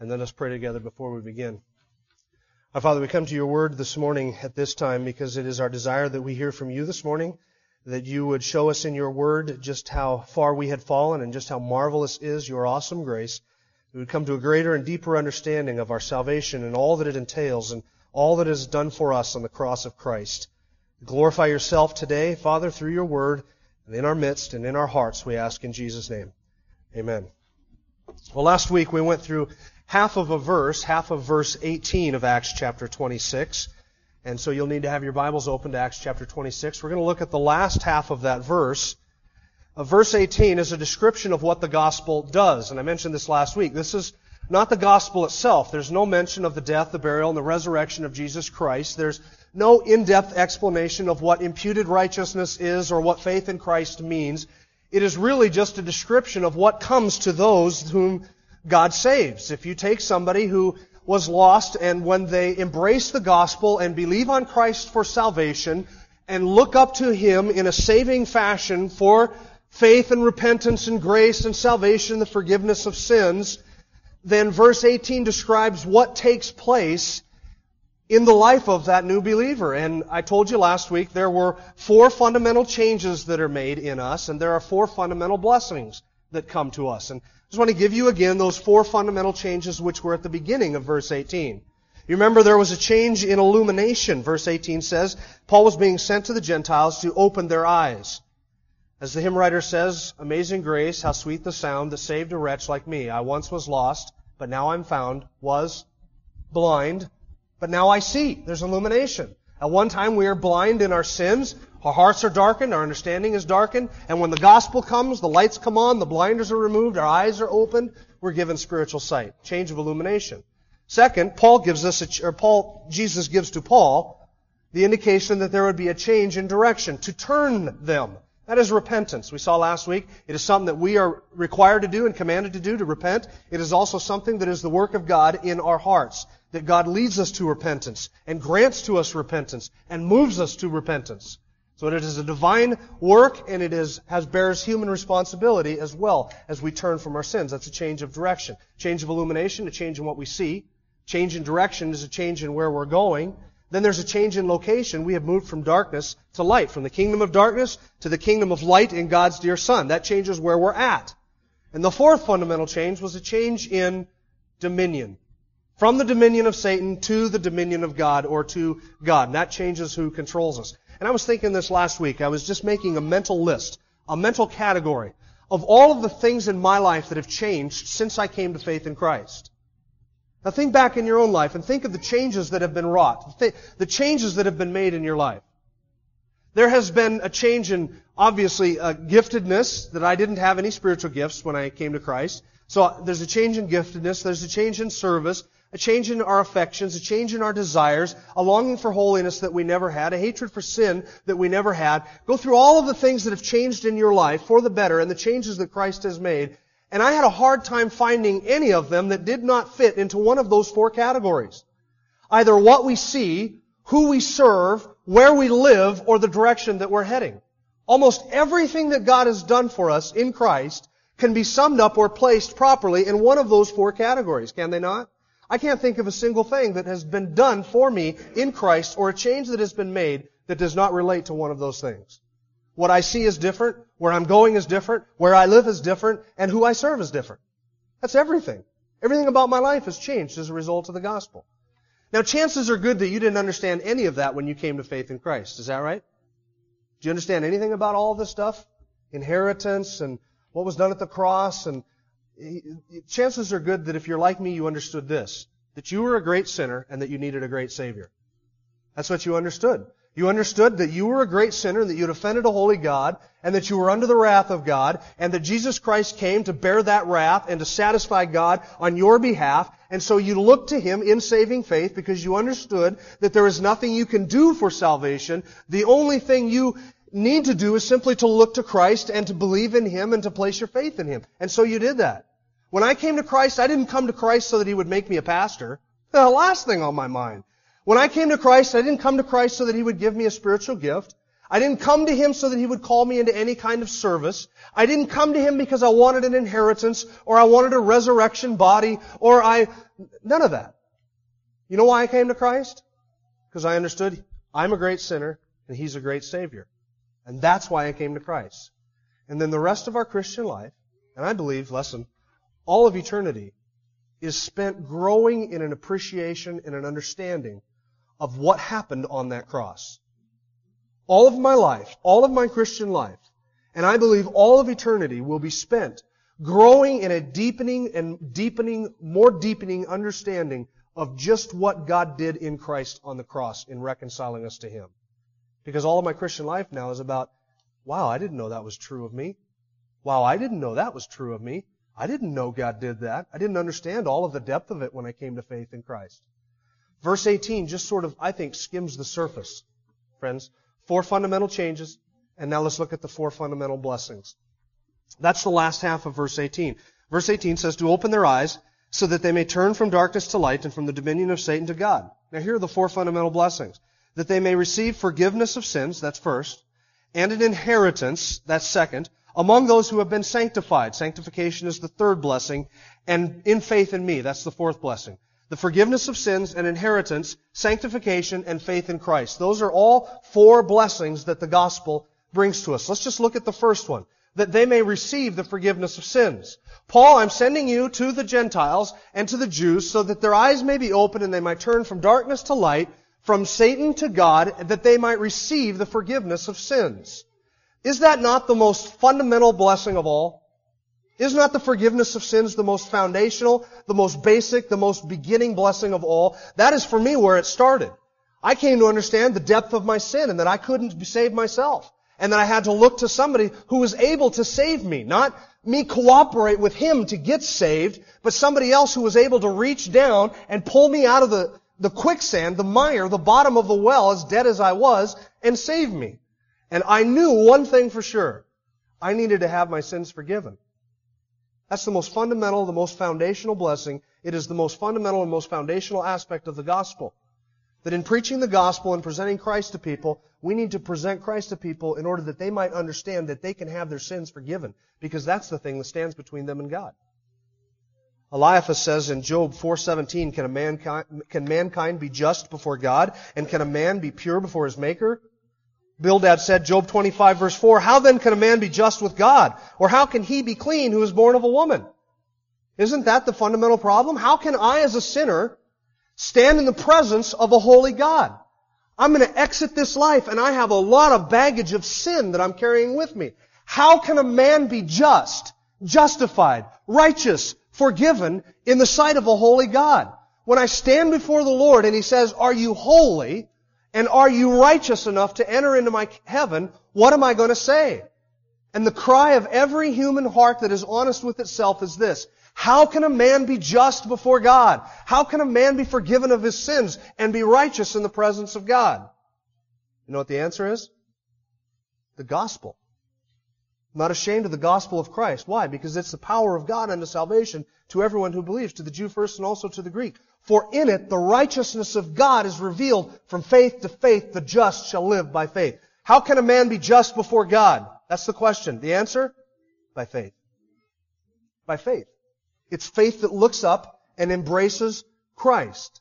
And let us pray together before we begin. Our Father, we come to your word this morning at this time because it is our desire that we hear from you this morning, that you would show us in your word just how far we had fallen and just how marvelous is your awesome grace. We would come to a greater and deeper understanding of our salvation and all that it entails and all that is done for us on the cross of Christ. Glorify yourself today, Father, through your word and in our midst and in our hearts, we ask in Jesus' name. Amen. Well, last week we went through half of a verse, half of verse 18 of Acts chapter 26. And so you'll need to have your Bibles open to Acts chapter 26. We're going to look at the last half of that verse. Uh, verse 18 is a description of what the gospel does. And I mentioned this last week. This is not the gospel itself. There's no mention of the death, the burial, and the resurrection of Jesus Christ. There's no in-depth explanation of what imputed righteousness is or what faith in Christ means. It is really just a description of what comes to those whom God saves. If you take somebody who was lost and when they embrace the gospel and believe on Christ for salvation and look up to Him in a saving fashion for faith and repentance and grace and salvation, the forgiveness of sins, then verse 18 describes what takes place in the life of that new believer. And I told you last week there were four fundamental changes that are made in us, and there are four fundamental blessings that come to us. And just want to give you again those four fundamental changes which were at the beginning of verse 18. You remember there was a change in illumination. Verse 18 says, Paul was being sent to the Gentiles to open their eyes. As the hymn writer says, Amazing grace, how sweet the sound that saved a wretch like me. I once was lost, but now I'm found, was blind, but now I see. There's illumination. At one time we are blind in our sins. Our hearts are darkened, our understanding is darkened, and when the gospel comes, the lights come on, the blinders are removed, our eyes are opened, we're given spiritual sight. Change of illumination. Second, Paul gives us, a, or Paul, Jesus gives to Paul the indication that there would be a change in direction, to turn them. That is repentance. We saw last week, it is something that we are required to do and commanded to do, to repent. It is also something that is the work of God in our hearts. That God leads us to repentance, and grants to us repentance, and moves us to repentance. So it is a divine work and it is, has bears human responsibility as well as we turn from our sins. That's a change of direction. Change of illumination, a change in what we see. Change in direction is a change in where we're going. Then there's a change in location. We have moved from darkness to light, from the kingdom of darkness to the kingdom of light in God's dear Son. That changes where we're at. And the fourth fundamental change was a change in dominion. From the dominion of Satan to the dominion of God or to God. And that changes who controls us. And I was thinking this last week. I was just making a mental list, a mental category of all of the things in my life that have changed since I came to faith in Christ. Now think back in your own life and think of the changes that have been wrought, the changes that have been made in your life. There has been a change in, obviously, uh, giftedness, that I didn't have any spiritual gifts when I came to Christ. So there's a change in giftedness, there's a change in service, a change in our affections, a change in our desires, a longing for holiness that we never had, a hatred for sin that we never had. Go through all of the things that have changed in your life for the better and the changes that Christ has made. And I had a hard time finding any of them that did not fit into one of those four categories. Either what we see, who we serve, where we live, or the direction that we're heading. Almost everything that God has done for us in Christ can be summed up or placed properly in one of those four categories, can they not? I can't think of a single thing that has been done for me in Christ or a change that has been made that does not relate to one of those things. What I see is different, where I'm going is different, where I live is different, and who I serve is different. That's everything. Everything about my life has changed as a result of the gospel. Now, chances are good that you didn't understand any of that when you came to faith in Christ. Is that right? Do you understand anything about all this stuff? Inheritance and what was done at the cross and chances are good that if you're like me, you understood this. That you were a great sinner and that you needed a great Savior. That's what you understood. You understood that you were a great sinner, and that you had offended a holy God, and that you were under the wrath of God, and that Jesus Christ came to bear that wrath and to satisfy God on your behalf. And so you looked to Him in saving faith because you understood that there is nothing you can do for salvation. The only thing you need to do is simply to look to Christ and to believe in Him and to place your faith in Him. And so you did that. When I came to Christ, I didn't come to Christ so that He would make me a pastor. The last thing on my mind. When I came to Christ, I didn't come to Christ so that He would give me a spiritual gift. I didn't come to Him so that He would call me into any kind of service. I didn't come to Him because I wanted an inheritance or I wanted a resurrection body or I, none of that. You know why I came to Christ? Because I understood I'm a great sinner and He's a great Savior. And that's why I came to Christ. And then the rest of our Christian life, and I believe, lesson, all of eternity is spent growing in an appreciation and an understanding of what happened on that cross. All of my life, all of my Christian life, and I believe all of eternity will be spent growing in a deepening and deepening, more deepening understanding of just what God did in Christ on the cross in reconciling us to Him. Because all of my Christian life now is about, wow, I didn't know that was true of me. Wow, I didn't know that was true of me. I didn't know God did that. I didn't understand all of the depth of it when I came to faith in Christ. Verse 18 just sort of, I think, skims the surface. Friends, four fundamental changes, and now let's look at the four fundamental blessings. That's the last half of verse 18. Verse 18 says, to open their eyes so that they may turn from darkness to light and from the dominion of Satan to God. Now here are the four fundamental blessings. That they may receive forgiveness of sins, that's first, and an inheritance, that's second, among those who have been sanctified. Sanctification is the third blessing, and in faith in me, that's the fourth blessing the forgiveness of sins and inheritance, sanctification, and faith in Christ. Those are all four blessings that the gospel brings to us. Let's just look at the first one. That they may receive the forgiveness of sins. Paul, I'm sending you to the Gentiles and to the Jews so that their eyes may be opened and they might turn from darkness to light, from Satan to God, that they might receive the forgiveness of sins. Is that not the most fundamental blessing of all? Is not the forgiveness of sins the most foundational, the most basic, the most beginning blessing of all? That is for me where it started. I came to understand the depth of my sin and that I couldn't save myself. And that I had to look to somebody who was able to save me. Not me cooperate with him to get saved, but somebody else who was able to reach down and pull me out of the, the quicksand, the mire, the bottom of the well, as dead as I was, and save me. And I knew one thing for sure. I needed to have my sins forgiven. That's the most fundamental, the most foundational blessing. It is the most fundamental and most foundational aspect of the gospel. That in preaching the gospel and presenting Christ to people, we need to present Christ to people in order that they might understand that they can have their sins forgiven. Because that's the thing that stands between them and God. Eliphaz says in Job 4:17, can, mankind, can mankind be just before God? And can a man be pure before his maker? Bildad said, Job 25 verse 4, How then can a man be just with God? Or how can he be clean who is born of a woman? Isn't that the fundamental problem? How can I as a sinner stand in the presence of a holy God? I'm going to exit this life and I have a lot of baggage of sin that I'm carrying with me. How can a man be just, justified, righteous, forgiven in the sight of a holy God? When I stand before the Lord and He says, are you holy? And are you righteous enough to enter into my heaven? What am I going to say? And the cry of every human heart that is honest with itself is this. How can a man be just before God? How can a man be forgiven of his sins and be righteous in the presence of God? You know what the answer is? The gospel. I'm not ashamed of the gospel of Christ. Why? Because it's the power of God unto salvation to everyone who believes, to the Jew first and also to the Greek. For in it the righteousness of God is revealed from faith to faith. The just shall live by faith. How can a man be just before God? That's the question. The answer? By faith. By faith. It's faith that looks up and embraces Christ.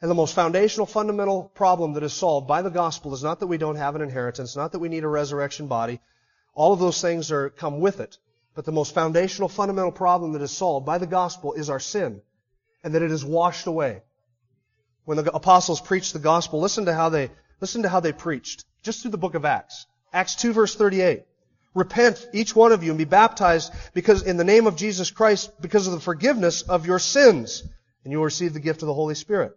And the most foundational, fundamental problem that is solved by the gospel is not that we don't have an inheritance, not that we need a resurrection body. All of those things are, come with it. But the most foundational, fundamental problem that is solved by the gospel is our sin and that it is washed away. When the apostles preached the gospel, listen to how they, listen to how they preached. Just through the book of Acts. Acts 2 verse 38. Repent, each one of you, and be baptized because in the name of Jesus Christ, because of the forgiveness of your sins, and you will receive the gift of the Holy Spirit.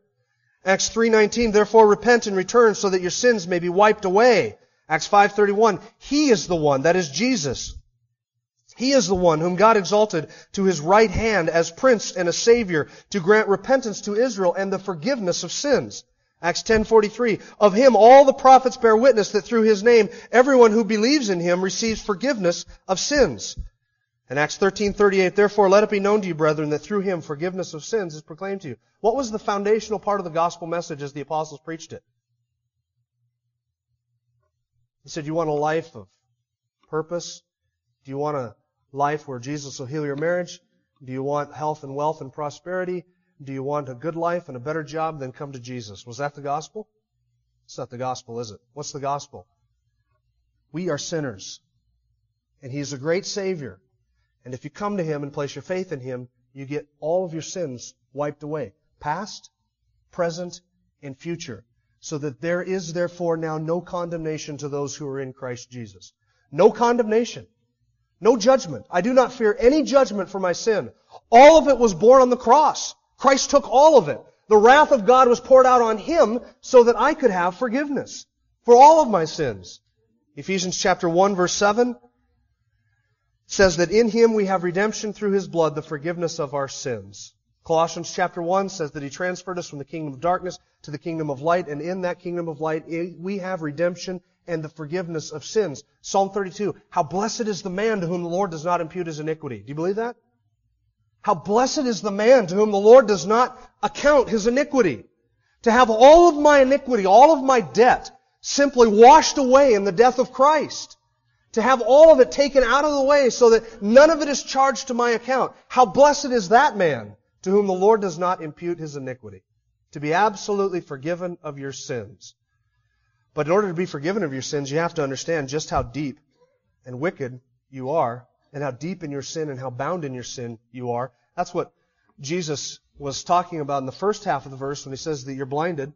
Acts 3:19 Therefore repent and return so that your sins may be wiped away. Acts 5:31 He is the one that is Jesus. He is the one whom God exalted to his right hand as prince and a savior to grant repentance to Israel and the forgiveness of sins. Acts 10:43 Of him all the prophets bear witness that through his name everyone who believes in him receives forgiveness of sins. And Acts 13:38 Therefore let it be known to you brethren that through him forgiveness of sins is proclaimed to you. What was the foundational part of the gospel message as the apostles preached it? He said you want a life of purpose? Do you want a life where Jesus will heal your marriage? Do you want health and wealth and prosperity? Do you want a good life and a better job? Then come to Jesus. Was that the gospel? It's not the gospel, is it? What's the gospel? We are sinners. And He's a great Savior. And if you come to Him and place your faith in Him, you get all of your sins wiped away. Past, present, and future. So that there is therefore now no condemnation to those who are in Christ Jesus. No condemnation. No judgment. I do not fear any judgment for my sin. All of it was borne on the cross. Christ took all of it. The wrath of God was poured out on Him so that I could have forgiveness for all of my sins. Ephesians chapter 1 verse 7 says that in Him we have redemption through His blood, the forgiveness of our sins. Colossians chapter 1 says that He transferred us from the kingdom of darkness to the kingdom of light, and in that kingdom of light eh, we have redemption and the forgiveness of sins. Psalm 32, how blessed is the man to whom the Lord does not impute his iniquity. Do you believe that? How blessed is the man to whom the Lord does not account his iniquity. To have all of my iniquity, all of my debt, simply washed away in the death of Christ. To have all of it taken out of the way so that none of it is charged to my account. How blessed is that man to whom the Lord does not impute his iniquity. To be absolutely forgiven of your sins. But in order to be forgiven of your sins, you have to understand just how deep and wicked you are, and how deep in your sin and how bound in your sin you are. That's what Jesus was talking about in the first half of the verse when he says that you're blinded,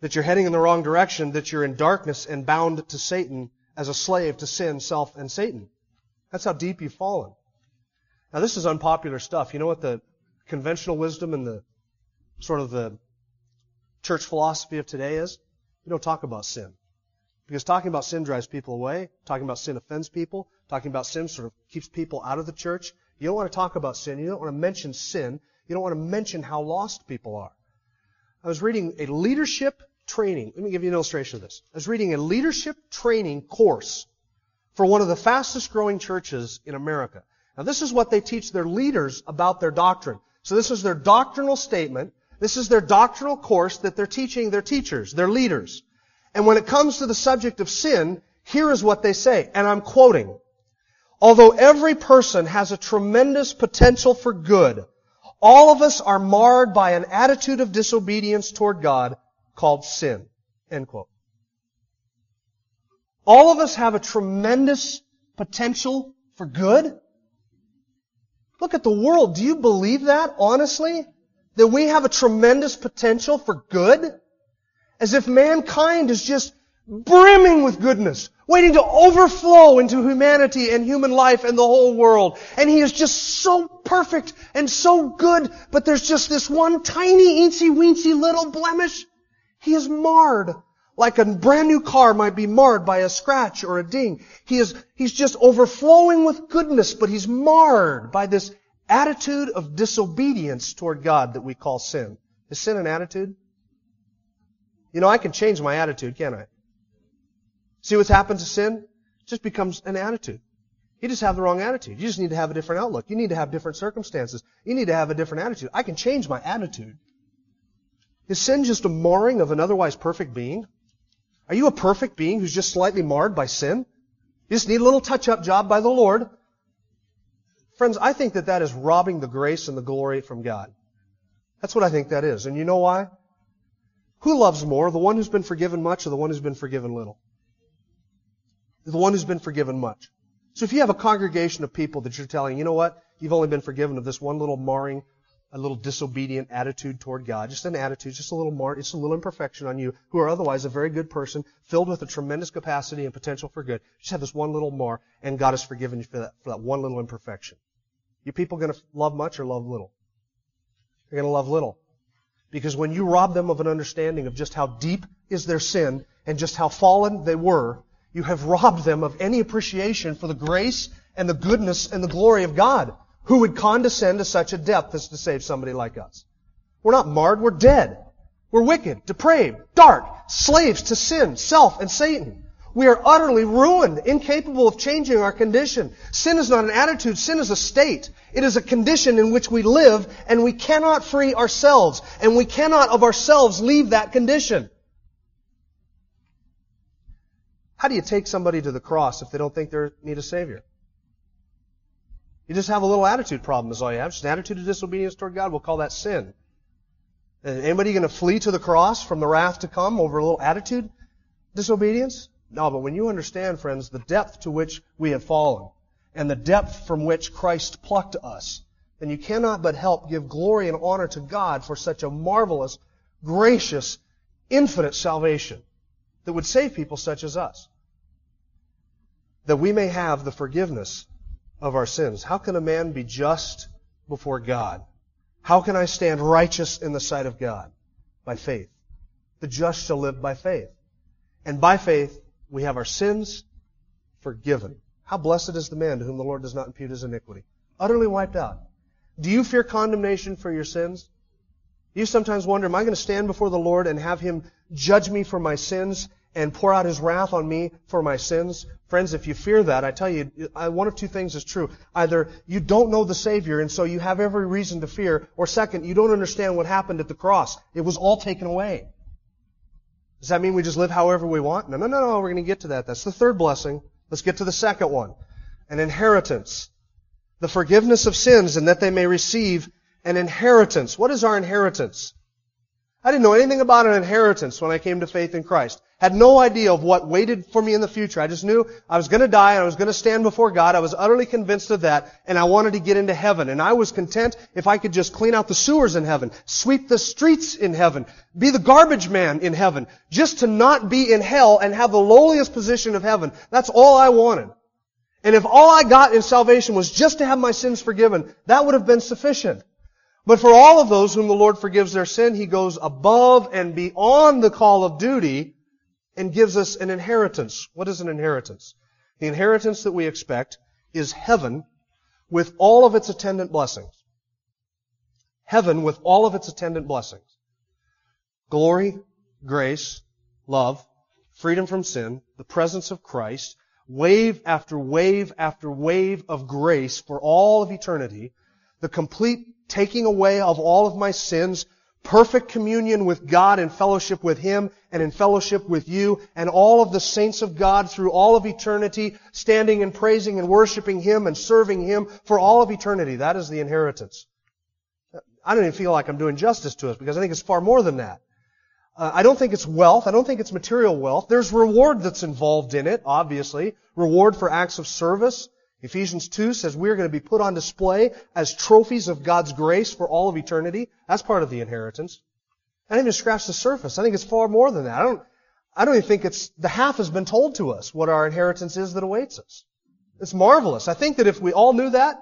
that you're heading in the wrong direction, that you're in darkness and bound to Satan as a slave to sin, self, and Satan. That's how deep you've fallen. Now this is unpopular stuff. You know what the conventional wisdom and the sort of the church philosophy of today is? We don't talk about sin. Because talking about sin drives people away. Talking about sin offends people. Talking about sin sort of keeps people out of the church. You don't want to talk about sin. You don't want to mention sin. You don't want to mention how lost people are. I was reading a leadership training. Let me give you an illustration of this. I was reading a leadership training course for one of the fastest growing churches in America. Now this is what they teach their leaders about their doctrine. So this is their doctrinal statement this is their doctrinal course that they're teaching their teachers, their leaders. And when it comes to the subject of sin, here is what they say, and I'm quoting. Although every person has a tremendous potential for good, all of us are marred by an attitude of disobedience toward God called sin. End quote. All of us have a tremendous potential for good. Look at the world. Do you believe that, honestly? That we have a tremendous potential for good, as if mankind is just brimming with goodness, waiting to overflow into humanity and human life and the whole world. And he is just so perfect and so good, but there's just this one tiny, eensy weensy little blemish. He is marred like a brand new car might be marred by a scratch or a ding. He is, he's just overflowing with goodness, but he's marred by this attitude of disobedience toward God that we call sin. Is sin an attitude? You know, I can change my attitude, can't I? See what's happened to sin? It just becomes an attitude. You just have the wrong attitude. You just need to have a different outlook. You need to have different circumstances. You need to have a different attitude. I can change my attitude. Is sin just a marring of an otherwise perfect being? Are you a perfect being who's just slightly marred by sin? You just need a little touch-up job by the Lord, Friends, I think that that is robbing the grace and the glory from God. That's what I think that is. And you know why? Who loves more, the one who's been forgiven much or the one who's been forgiven little? The one who's been forgiven much. So if you have a congregation of people that you're telling, you know what? You've only been forgiven of this one little marring, a little disobedient attitude toward God. Just an attitude, just a little mar, just a little imperfection on you, who are otherwise a very good person, filled with a tremendous capacity and potential for good. Just have this one little mar, and God has forgiven you for that, for that one little imperfection. You people going to love much or love little? You're going to love little. Because when you rob them of an understanding of just how deep is their sin and just how fallen they were, you have robbed them of any appreciation for the grace and the goodness and the glory of God, who would condescend to such a depth as to save somebody like us. We're not marred, we're dead. We're wicked, depraved, dark, slaves to sin, self, and Satan. We are utterly ruined, incapable of changing our condition. Sin is not an attitude, sin is a state. It is a condition in which we live, and we cannot free ourselves, and we cannot of ourselves leave that condition. How do you take somebody to the cross if they don't think they need a Savior? You just have a little attitude problem is all you have. Just an attitude of disobedience toward God. We'll call that sin. Is Anybody going to flee to the cross from the wrath to come over a little attitude disobedience? No, but when you understand, friends, the depth to which we have fallen and the depth from which Christ plucked us, then you cannot but help give glory and honor to God for such a marvelous, gracious, infinite salvation that would save people such as us. That we may have the forgiveness of our sins. How can a man be just before God? How can I stand righteous in the sight of God? By faith. The just shall live by faith. And by faith, we have our sins forgiven. How blessed is the man to whom the Lord does not impute his iniquity. Utterly wiped out. Do you fear condemnation for your sins? You sometimes wonder, am I going to stand before the Lord and have Him judge me for my sins and pour out His wrath on me for my sins? Friends, if you fear that, I tell you, one of two things is true. Either you don't know the Savior and so you have every reason to fear, or second, you don't understand what happened at the cross. It was all taken away. Does that mean we just live however we want? No, no, no, no. We're going to get to that. That's the third blessing. Let's get to the second one. An inheritance. The forgiveness of sins and that they may receive an inheritance. What is our inheritance? I didn't know anything about an inheritance when I came to faith in Christ. Had no idea of what waited for me in the future. I just knew I was going to die and I was going to stand before God. I was utterly convinced of that and I wanted to get into heaven. And I was content if I could just clean out the sewers in heaven, sweep the streets in heaven, be the garbage man in heaven, just to not be in hell and have the lowliest position of heaven. That's all I wanted. And if all I got in salvation was just to have my sins forgiven, that would have been sufficient. But for all of those whom the Lord forgives their sin, He goes above and beyond the call of duty and gives us an inheritance. What is an inheritance? The inheritance that we expect is heaven with all of its attendant blessings. Heaven with all of its attendant blessings. Glory, grace, love, freedom from sin, the presence of Christ, wave after wave after wave of grace for all of eternity, the complete taking away of all of my sins, perfect communion with God and fellowship with Him and in fellowship with you and all of the saints of God through all of eternity, standing and praising and worshiping Him and serving Him for all of eternity. That is the inheritance. I don't even feel like I'm doing justice to it because I think it's far more than that. Uh, I don't think it's wealth. I don't think it's material wealth. There's reward that's involved in it, obviously. Reward for acts of service. Ephesians 2 says we are going to be put on display as trophies of God's grace for all of eternity. That's part of the inheritance. I didn't even scratch the surface. I think it's far more than that. I don't, I don't even think it's, the half has been told to us what our inheritance is that awaits us. It's marvelous. I think that if we all knew that,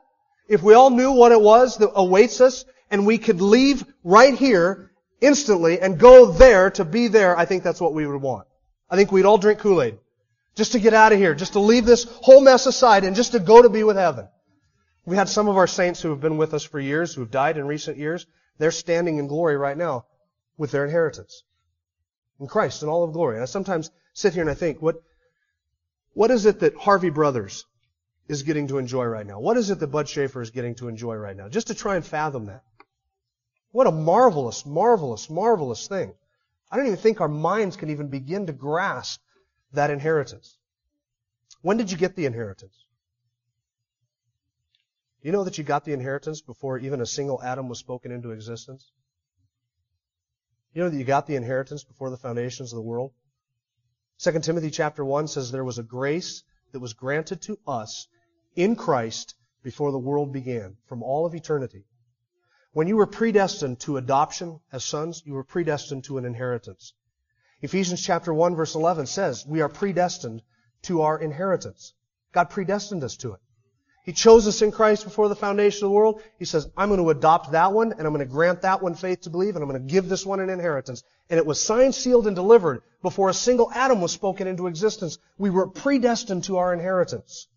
if we all knew what it was that awaits us, and we could leave right here instantly and go there to be there, I think that's what we would want. I think we'd all drink Kool-Aid. Just to get out of here, just to leave this whole mess aside and just to go to be with heaven. We had some of our saints who have been with us for years, who have died in recent years. They're standing in glory right now with their inheritance. In Christ in all of glory. And I sometimes sit here and I think, what, what is it that Harvey Brothers is getting to enjoy right now? What is it that Bud Schaefer is getting to enjoy right now? Just to try and fathom that. What a marvelous, marvelous, marvelous thing. I don't even think our minds can even begin to grasp that inheritance. When did you get the inheritance? Do you know that you got the inheritance before even a single atom was spoken into existence? You know that you got the inheritance before the foundations of the world? 2 Timothy chapter 1 says there was a grace that was granted to us in Christ before the world began, from all of eternity. When you were predestined to adoption as sons, you were predestined to an inheritance. Ephesians chapter 1 verse 11 says we are predestined to our inheritance. God predestined us to it. He chose us in Christ before the foundation of the world. He says, I'm going to adopt that one, and I'm going to grant that one faith to believe, and I'm going to give this one an inheritance. And it was signed, sealed, and delivered before a single atom was spoken into existence. We were predestined to our inheritance.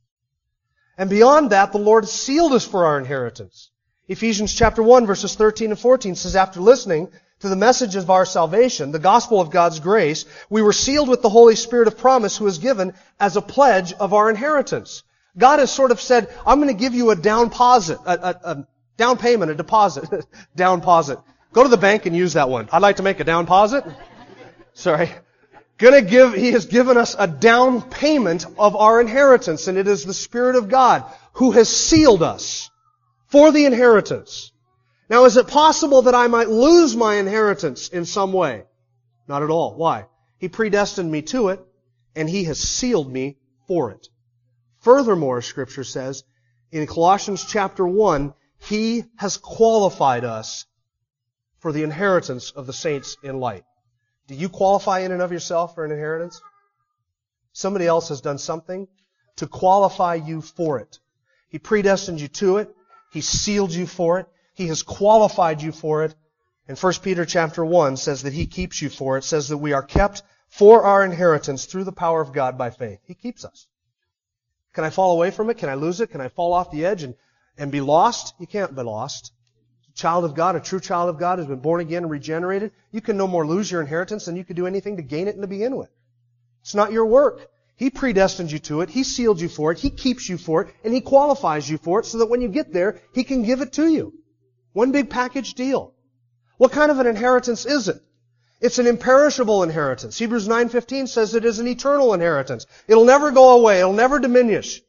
And beyond that, the Lord sealed us for our inheritance. Ephesians chapter 1 verses 13 and 14 says, after listening to the message of our salvation, the gospel of God's grace, we were sealed with the Holy Spirit of promise who is given as a pledge of our inheritance. God has sort of said, I'm going to give you a down deposit, a, a, a down payment, a deposit, down deposit. Go to the bank and use that one. I'd like to make a down deposit. Sorry. Gonna give, He has given us a down payment of our inheritance, and it is the Spirit of God who has sealed us for the inheritance. Now, is it possible that I might lose my inheritance in some way? Not at all. Why? He predestined me to it, and He has sealed me for it. Furthermore, Scripture says, in Colossians chapter 1, He has qualified us for the inheritance of the saints in light. Do you qualify in and of yourself for an inheritance? Somebody else has done something to qualify you for it. He predestined you to it. He sealed you for it. He has qualified you for it. And 1 Peter chapter 1 says that He keeps you for it. it says that we are kept for our inheritance through the power of God by faith. He keeps us. Can I fall away from it? Can I lose it? Can I fall off the edge and, and be lost? You can't be lost child of God, a true child of God, has been born again and regenerated, you can no more lose your inheritance than you could do anything to gain it and to begin with. It's not your work. He predestined you to it. He sealed you for it. He keeps you for it. And He qualifies you for it so that when you get there, He can give it to you. One big package deal. What kind of an inheritance is it? It's an imperishable inheritance. Hebrews 9.15 says it is an eternal inheritance. It'll never go away. It'll never diminish.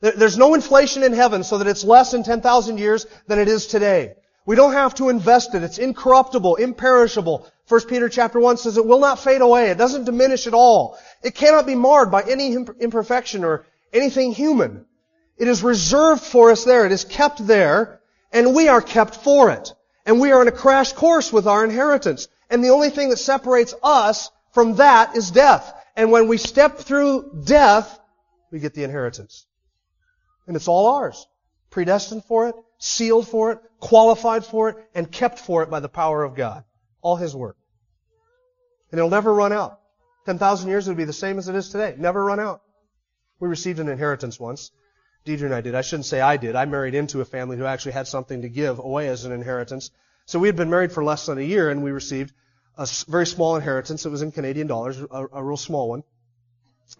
There's no inflation in heaven so that it's less in 10,000 years than it is today. We don't have to invest it. It's incorruptible, imperishable. 1 Peter chapter 1 says it will not fade away. It doesn't diminish at all. It cannot be marred by any imperfection or anything human. It is reserved for us there. It is kept there, and we are kept for it. And we are in a crash course with our inheritance. And the only thing that separates us from that is death. And when we step through death, we get the inheritance. And it's all ours. Predestined for it, sealed for it, qualified for it, and kept for it by the power of God. All His work. And it'll never run out. 10,000 years would be the same as it is today. Never run out. We received an inheritance once. Deidre and I did. I shouldn't say I did. I married into a family who actually had something to give away as an inheritance. So we had been married for less than a year and we received a very small inheritance. It was in Canadian dollars, a, a real small one.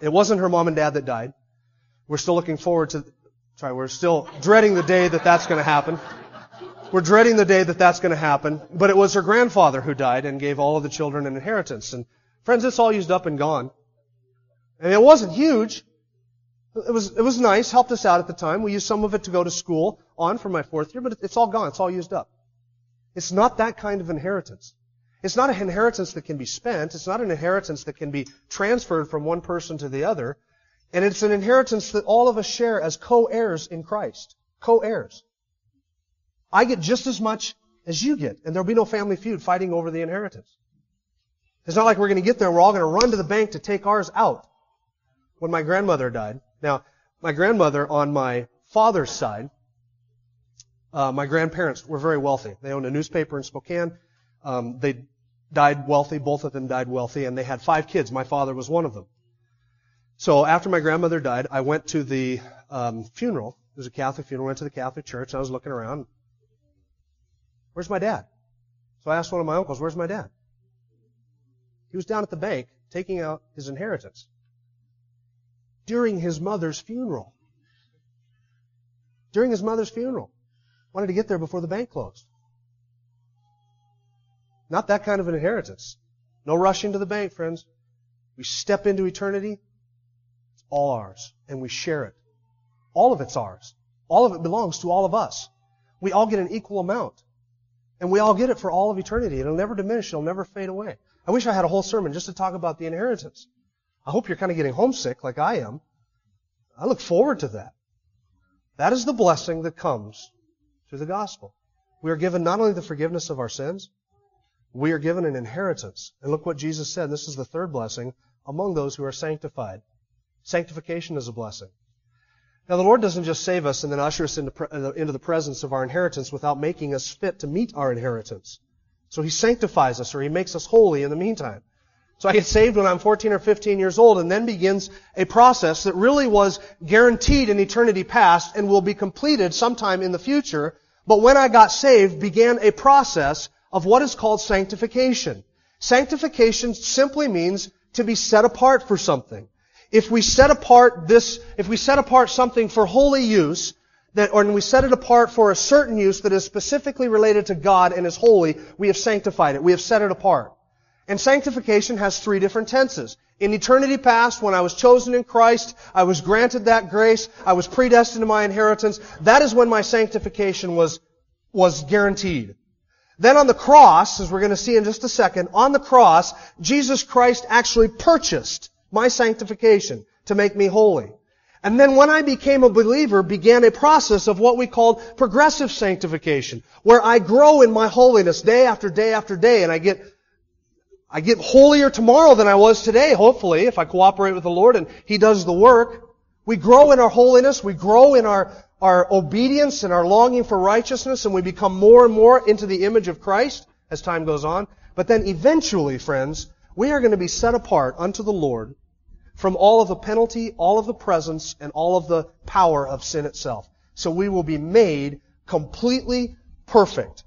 It wasn't her mom and dad that died. We're still looking forward to Sorry, we're still dreading the day that that's going to happen. We're dreading the day that that's going to happen. But it was her grandfather who died and gave all of the children an inheritance. And friends, it's all used up and gone. And it wasn't huge. It was, it was nice, helped us out at the time. We used some of it to go to school on for my fourth year, but it's all gone. It's all used up. It's not that kind of inheritance. It's not an inheritance that can be spent. It's not an inheritance that can be transferred from one person to the other. And it's an inheritance that all of us share as co-heirs in Christ. Co-heirs. I get just as much as you get, and there'll be no family feud fighting over the inheritance. It's not like we're going to get there we're all going to run to the bank to take ours out. When my grandmother died, now, my grandmother on my father's side, uh, my grandparents were very wealthy. They owned a newspaper in Spokane. Um, they died wealthy. Both of them died wealthy, and they had five kids. My father was one of them. So after my grandmother died, I went to the um, funeral. It was a Catholic funeral. I Went to the Catholic church. I was looking around. Where's my dad? So I asked one of my uncles, "Where's my dad?" He was down at the bank taking out his inheritance during his mother's funeral. During his mother's funeral. Wanted to get there before the bank closed. Not that kind of an inheritance. No rushing to the bank, friends. We step into eternity It's all ours, and we share it. All of it's ours. All of it belongs to all of us. We all get an equal amount. And we all get it for all of eternity. It'll never diminish. It'll never fade away. I wish I had a whole sermon just to talk about the inheritance. I hope you're kind of getting homesick like I am. I look forward to that. That is the blessing that comes through the gospel. We are given not only the forgiveness of our sins, we are given an inheritance. And look what Jesus said. This is the third blessing among those who are sanctified. Sanctification is a blessing. Now, the Lord doesn't just save us and then usher us into, uh, into the presence of our inheritance without making us fit to meet our inheritance. So He sanctifies us or He makes us holy in the meantime. So I get saved when I'm 14 or 15 years old and then begins a process that really was guaranteed in eternity past and will be completed sometime in the future. But when I got saved began a process of what is called sanctification. Sanctification simply means to be set apart for something if we set apart this, if we set apart something for holy use, that, or we set it apart for a certain use that is specifically related to God and is holy, we have sanctified it. We have set it apart. And sanctification has three different tenses. In eternity past, when I was chosen in Christ, I was granted that grace, I was predestined to my inheritance, that is when my sanctification was, was guaranteed. Then on the cross, as we're going to see in just a second, on the cross, Jesus Christ actually purchased my sanctification, to make me holy. And then when I became a believer, began a process of what we called progressive sanctification, where I grow in my holiness day after day after day, and I get, I get holier tomorrow than I was today, hopefully, if I cooperate with the Lord and He does the work. We grow in our holiness, we grow in our, our obedience and our longing for righteousness, and we become more and more into the image of Christ as time goes on. But then eventually, friends, we are going to be set apart unto the Lord from all of the penalty, all of the presence, and all of the power of sin itself. So we will be made completely perfect.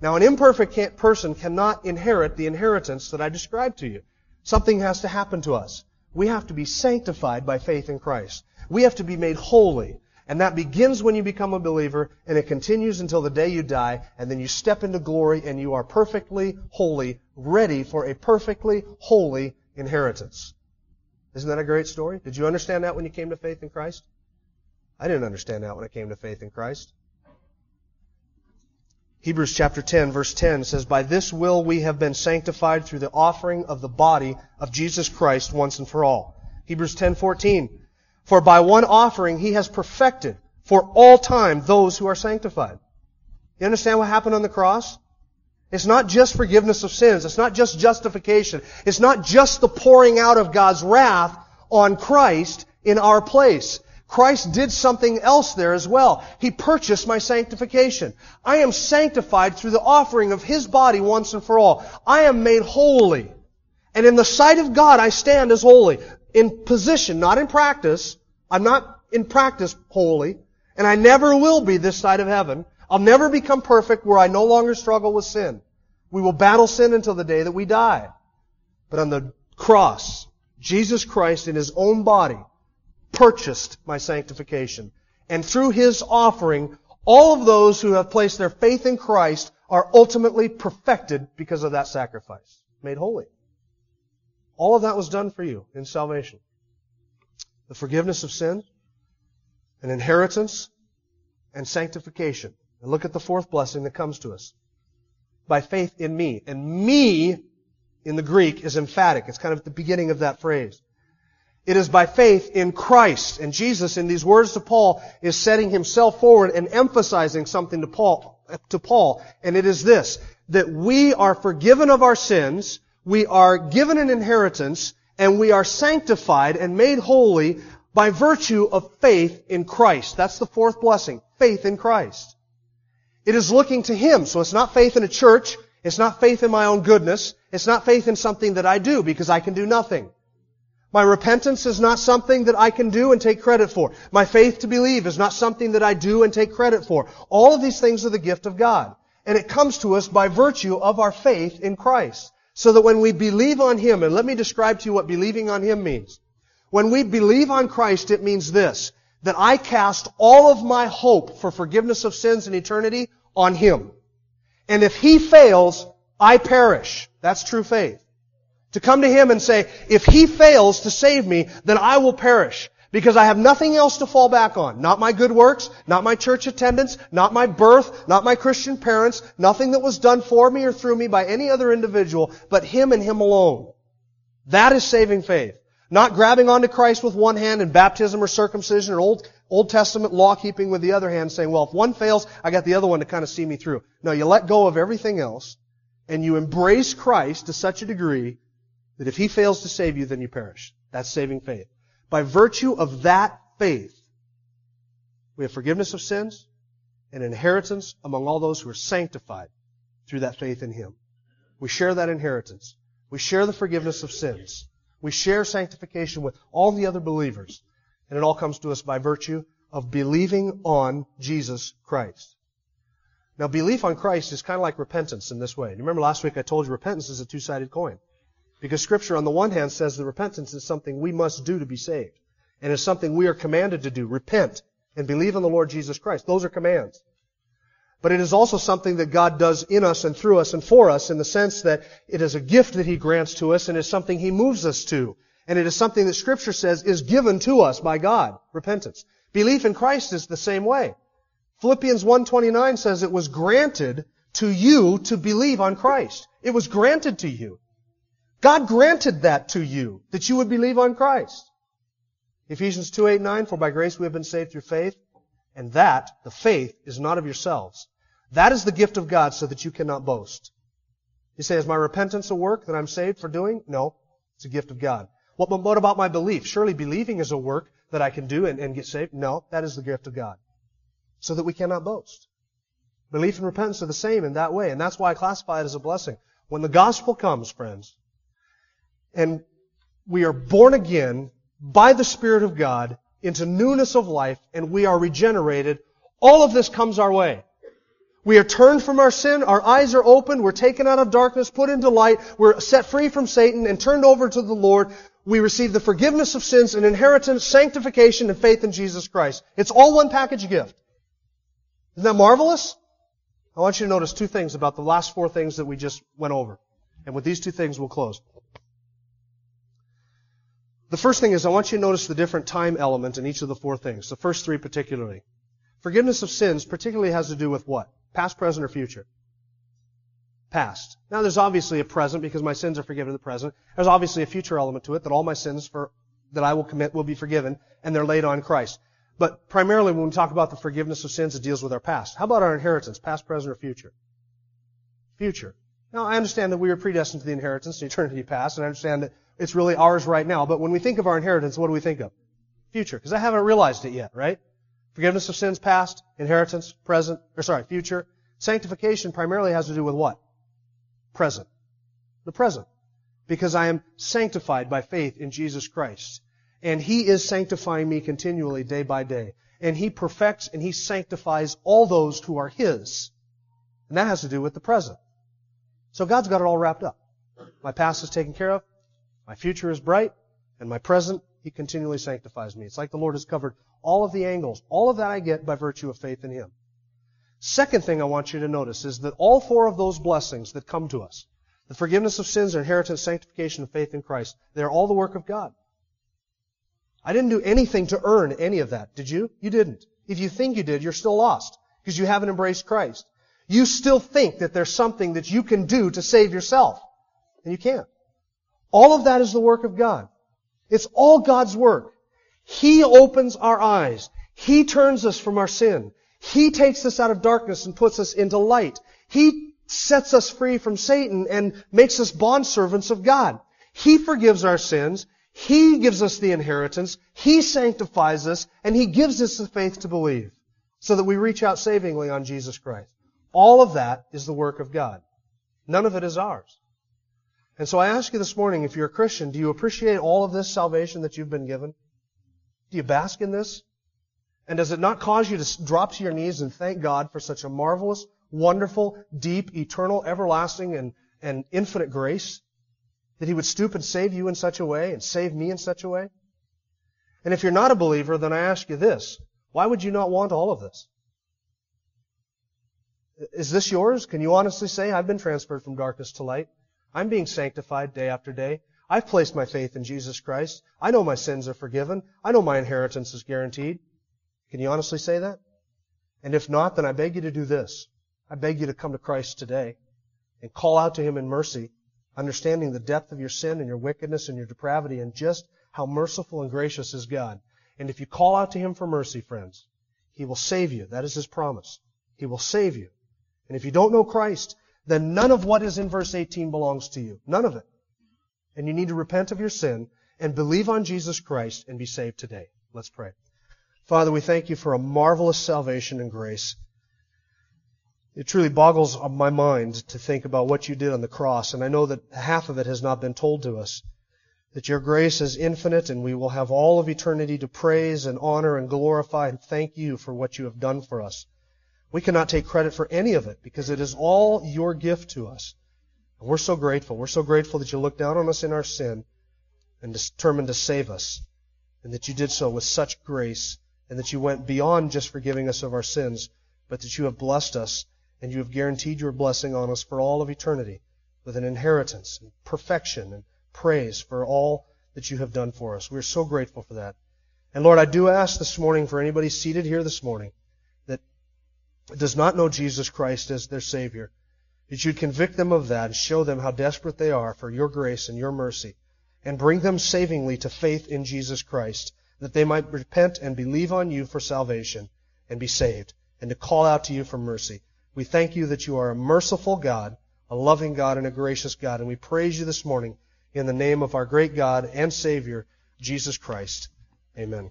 Now, an imperfect person cannot inherit the inheritance that I described to you. Something has to happen to us. We have to be sanctified by faith in Christ. We have to be made holy. And that begins when you become a believer, and it continues until the day you die, and then you step into glory, and you are perfectly holy, ready for a perfectly holy inheritance. Isn't that a great story? Did you understand that when you came to faith in Christ? I didn't understand that when I came to faith in Christ. Hebrews chapter 10 verse 10 says, By this will we have been sanctified through the offering of the body of Jesus Christ once and for all. Hebrews 10:14 For by one offering he has perfected for all time those who are sanctified. You understand what happened on the cross? It's not just forgiveness of sins. It's not just justification. It's not just the pouring out of God's wrath on Christ in our place. Christ did something else there as well. He purchased my sanctification. I am sanctified through the offering of His body once and for all. I am made holy. And in the sight of God, I stand as holy. In position, not in practice. I'm not in practice holy. And I never will be this side of heaven. I'll never become perfect where I no longer struggle with sin. We will battle sin until the day that we die. But on the cross, Jesus Christ in His own body purchased my sanctification. And through His offering, all of those who have placed their faith in Christ are ultimately perfected because of that sacrifice. Made holy. All of that was done for you in salvation. The forgiveness of sin, an inheritance, and sanctification. And look at the fourth blessing that comes to us by faith in me. And me in the Greek is emphatic. It's kind of the beginning of that phrase. It is by faith in Christ. And Jesus, in these words to Paul, is setting himself forward and emphasizing something to Paul, to Paul. And it is this, that we are forgiven of our sins, we are given an inheritance, and we are sanctified and made holy by virtue of faith in Christ. That's the fourth blessing. Faith in Christ. It is looking to Him. So it's not faith in a church. It's not faith in my own goodness. It's not faith in something that I do because I can do nothing. My repentance is not something that I can do and take credit for. My faith to believe is not something that I do and take credit for. All of these things are the gift of God. And it comes to us by virtue of our faith in Christ. So that when we believe on Him, and let me describe to you what believing on Him means. When we believe on Christ, it means this that I cast all of my hope for forgiveness of sins in eternity on Him. And if He fails, I perish. That's true faith. To come to Him and say, if He fails to save me, then I will perish. Because I have nothing else to fall back on. Not my good works, not my church attendance, not my birth, not my Christian parents, nothing that was done for me or through me by any other individual, but Him and Him alone. That is saving faith. Not grabbing onto Christ with one hand in baptism or circumcision or Old, Old Testament law keeping with the other hand saying, well, if one fails, I got the other one to kind of see me through. No, you let go of everything else and you embrace Christ to such a degree that if He fails to save you, then you perish. That's saving faith. By virtue of that faith, We have forgiveness of sins and inheritance among all those who are sanctified through that faith in Him. We share that inheritance. We share the forgiveness of sins. We share sanctification with all the other believers. And it all comes to us by virtue of believing on Jesus Christ. Now, belief on Christ is kind of like repentance in this way. You remember last week I told you repentance is a two-sided coin. Because Scripture, on the one hand, says that repentance is something we must do to be saved. And is something we are commanded to do. Repent and believe in the Lord Jesus Christ. Those are commands. But it is also something that God does in us and through us and for us in the sense that it is a gift that He grants to us and is something He moves us to. And it is something that Scripture says is given to us by God. Repentance. Belief in Christ is the same way. Philippians 1.29 says it was granted to you to believe on Christ. It was granted to you. God granted that to you, that you would believe on Christ. Ephesians 2, 8, 9, for by grace we have been saved through faith, and that, the faith, is not of yourselves. That is the gift of God so that you cannot boast. You say, is my repentance a work that I'm saved for doing? No. It's a gift of God. What, what about my belief? Surely believing is a work that I can do and, and get saved? No. That is the gift of God. So that we cannot boast. Belief and repentance are the same in that way, and that's why I classify it as a blessing. When the gospel comes, friends, and we are born again by the Spirit of God into newness of life and we are regenerated, all of this comes our way. We are turned from our sin, our eyes are opened, we're taken out of darkness, put into light, we're set free from Satan and turned over to the Lord. We receive the forgiveness of sins and inheritance, sanctification, and faith in Jesus Christ. It's all one package gift. Isn't that marvelous? I want you to notice two things about the last four things that we just went over. And with these two things, we'll close. The first thing is I want you to notice the different time element in each of the four things. The first three particularly. Forgiveness of sins particularly has to do with what? Past, present, or future? Past. Now there's obviously a present because my sins are forgiven in the present. There's obviously a future element to it that all my sins for, that I will commit will be forgiven and they're laid on Christ. But primarily when we talk about the forgiveness of sins, it deals with our past. How about our inheritance? Past, present, or future? Future. Now I understand that we are predestined to the inheritance in eternity past, and I understand that it's really ours right now. But when we think of our inheritance, what do we think of? Future. Because I haven't realized it yet, right? Forgiveness of sins past, inheritance, present, or sorry, future. Sanctification primarily has to do with what? Present. The present. Because I am sanctified by faith in Jesus Christ. And He is sanctifying me continually day by day. And He perfects and He sanctifies all those who are His. And that has to do with the present. So God's got it all wrapped up. My past is taken care of. My future is bright, and my present, He continually sanctifies me. It's like the Lord has covered all of the angles. All of that I get by virtue of faith in Him. Second thing I want you to notice is that all four of those blessings that come to us, the forgiveness of sins, inheritance, sanctification, and faith in Christ, they're all the work of God. I didn't do anything to earn any of that. Did you? You didn't. If you think you did, you're still lost because you haven't embraced Christ. You still think that there's something that you can do to save yourself. And you can't. All of that is the work of God. It's all God's work. He opens our eyes. He turns us from our sin. He takes us out of darkness and puts us into light. He sets us free from Satan and makes us bondservants of God. He forgives our sins. He gives us the inheritance. He sanctifies us and He gives us the faith to believe so that we reach out savingly on Jesus Christ. All of that is the work of God. None of it is ours. And so I ask you this morning, if you're a Christian, do you appreciate all of this salvation that you've been given? Do you bask in this? And does it not cause you to drop to your knees and thank God for such a marvelous, wonderful, deep, eternal, everlasting, and, and infinite grace? That He would stoop and save you in such a way and save me in such a way? And if you're not a believer, then I ask you this. Why would you not want all of this? Is this yours? Can you honestly say, I've been transferred from darkness to light? I'm being sanctified day after day. I've placed my faith in Jesus Christ. I know my sins are forgiven. I know my inheritance is guaranteed. Can you honestly say that? And if not, then I beg you to do this. I beg you to come to Christ today and call out to Him in mercy, understanding the depth of your sin and your wickedness and your depravity and just how merciful and gracious is God. And if you call out to Him for mercy, friends, He will save you. That is His promise. He will save you. And if you don't know Christ, then none of what is in verse 18 belongs to you. None of it. And you need to repent of your sin and believe on Jesus Christ and be saved today. Let's pray. Father, we thank you for a marvelous salvation and grace. It truly boggles my mind to think about what you did on the cross, and I know that half of it has not been told to us. That your grace is infinite, and we will have all of eternity to praise and honor and glorify and thank you for what you have done for us. We cannot take credit for any of it because it is all your gift to us. And we're so grateful. We're so grateful that you looked down on us in our sin and determined to save us, and that you did so with such grace and that you went beyond just forgiving us of our sins, but that you have blessed us and you have guaranteed your blessing on us for all of eternity with an inheritance and perfection and praise for all that you have done for us. We're so grateful for that. And Lord, I do ask this morning for anybody seated here this morning does not know Jesus Christ as their Savior, that you'd convict them of that and show them how desperate they are for your grace and your mercy, and bring them savingly to faith in Jesus Christ that they might repent and believe on you for salvation and be saved, and to call out to you for mercy. We thank you that you are a merciful God, a loving God, and a gracious God, and we praise you this morning in the name of our great God and Savior, Jesus Christ. Amen.